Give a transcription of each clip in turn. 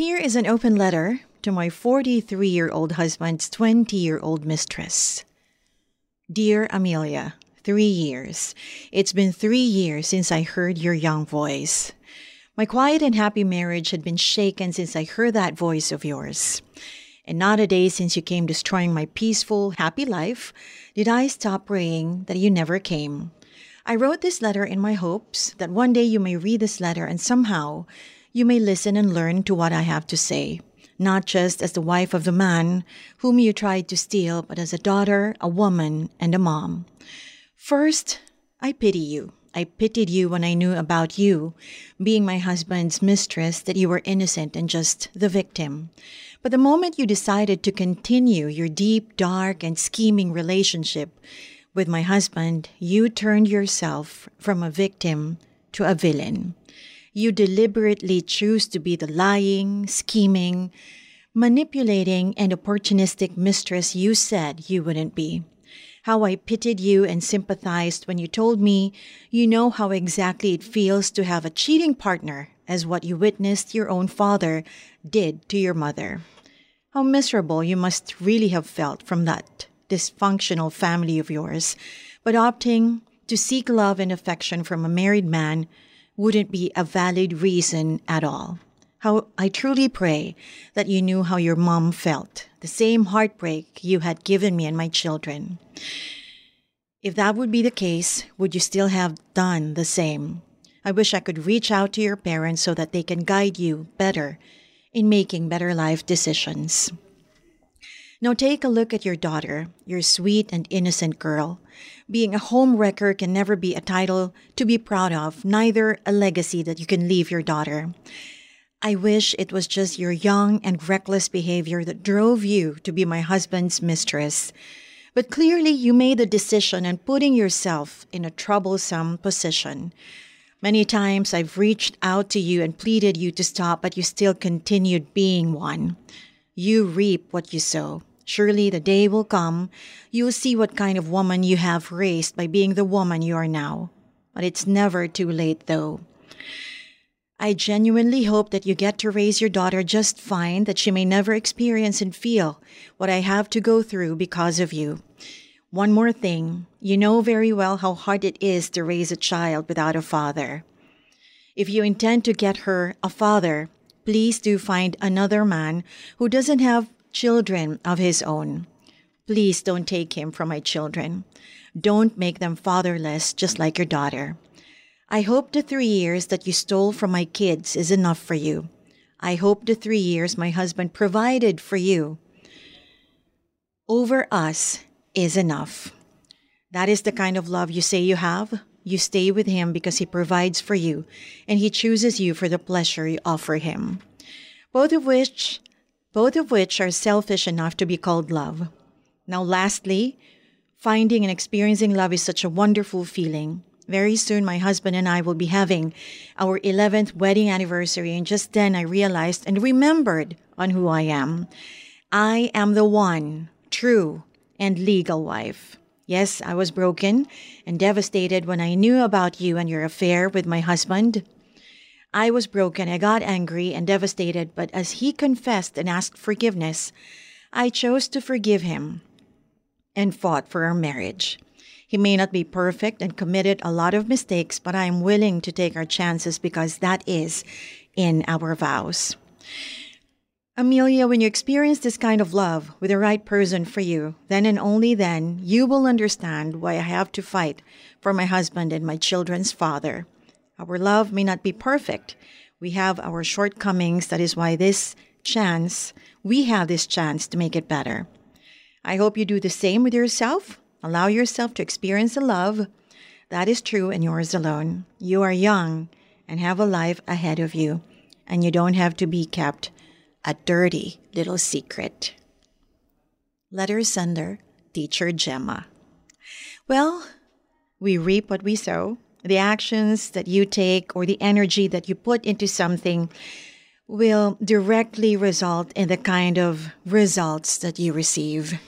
Here is an open letter to my 43 year old husband's 20 year old mistress. Dear Amelia, three years. It's been three years since I heard your young voice. My quiet and happy marriage had been shaken since I heard that voice of yours. And not a day since you came destroying my peaceful, happy life did I stop praying that you never came. I wrote this letter in my hopes that one day you may read this letter and somehow you may listen and learn to what I have to say, not just as the wife of the man whom you tried to steal, but as a daughter, a woman, and a mom. First, I pity you. I pitied you when I knew about you, being my husband's mistress, that you were innocent and just the victim. But the moment you decided to continue your deep, dark, and scheming relationship with my husband, you turned yourself from a victim to a villain. You deliberately choose to be the lying, scheming, manipulating, and opportunistic mistress you said you wouldn't be how I pitied you and sympathized when you told me you know how exactly it feels to have a cheating partner, as what you witnessed your own father did to your mother. How miserable you must really have felt from that dysfunctional family of yours, but opting to seek love and affection from a married man wouldn't be a valid reason at all. How I truly pray that you knew how your mom felt, the same heartbreak you had given me and my children. If that would be the case, would you still have done the same? I wish I could reach out to your parents so that they can guide you better in making better life decisions. Now take a look at your daughter, your sweet and innocent girl. Being a home wrecker can never be a title to be proud of, neither a legacy that you can leave your daughter. I wish it was just your young and reckless behavior that drove you to be my husband's mistress. But clearly, you made the decision and putting yourself in a troublesome position. Many times I've reached out to you and pleaded you to stop, but you still continued being one. You reap what you sow. Surely the day will come, you will see what kind of woman you have raised by being the woman you are now. But it's never too late, though. I genuinely hope that you get to raise your daughter just fine, that she may never experience and feel what I have to go through because of you. One more thing you know very well how hard it is to raise a child without a father. If you intend to get her a father, please do find another man who doesn't have children of his own. Please don't take him from my children. Don't make them fatherless just like your daughter. I hope the three years that you stole from my kids is enough for you. I hope the three years my husband provided for you over us is enough. That is the kind of love you say you have. You stay with him because he provides for you and he chooses you for the pleasure you offer him. Both of which both of which are selfish enough to be called love. Now lastly, finding and experiencing love is such a wonderful feeling. Very soon, my husband and I will be having our 11th wedding anniversary. And just then, I realized and remembered on who I am. I am the one true and legal wife. Yes, I was broken and devastated when I knew about you and your affair with my husband. I was broken, I got angry and devastated, but as he confessed and asked forgiveness, I chose to forgive him and fought for our marriage. He may not be perfect and committed a lot of mistakes, but I am willing to take our chances because that is in our vows. Amelia, when you experience this kind of love with the right person for you, then and only then you will understand why I have to fight for my husband and my children's father. Our love may not be perfect. We have our shortcomings. That is why this chance, we have this chance to make it better. I hope you do the same with yourself Allow yourself to experience the love that is true and yours alone. You are young and have a life ahead of you, and you don't have to be kept a dirty little secret. Letter sender, Teacher Gemma. Well, we reap what we sow. The actions that you take or the energy that you put into something will directly result in the kind of results that you receive.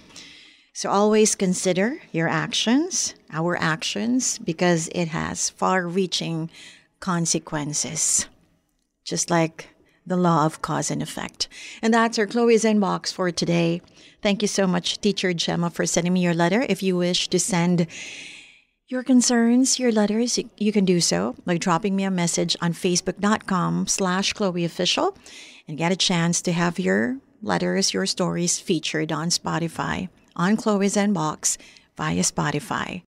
So always consider your actions, our actions, because it has far reaching consequences. Just like the law of cause and effect. And that's our Chloe's Inbox for today. Thank you so much, Teacher Gemma, for sending me your letter. If you wish to send your concerns, your letters, you can do so by dropping me a message on facebook.com slash Chloe Official and get a chance to have your letters, your stories featured on Spotify, on Chloe's Inbox via Spotify.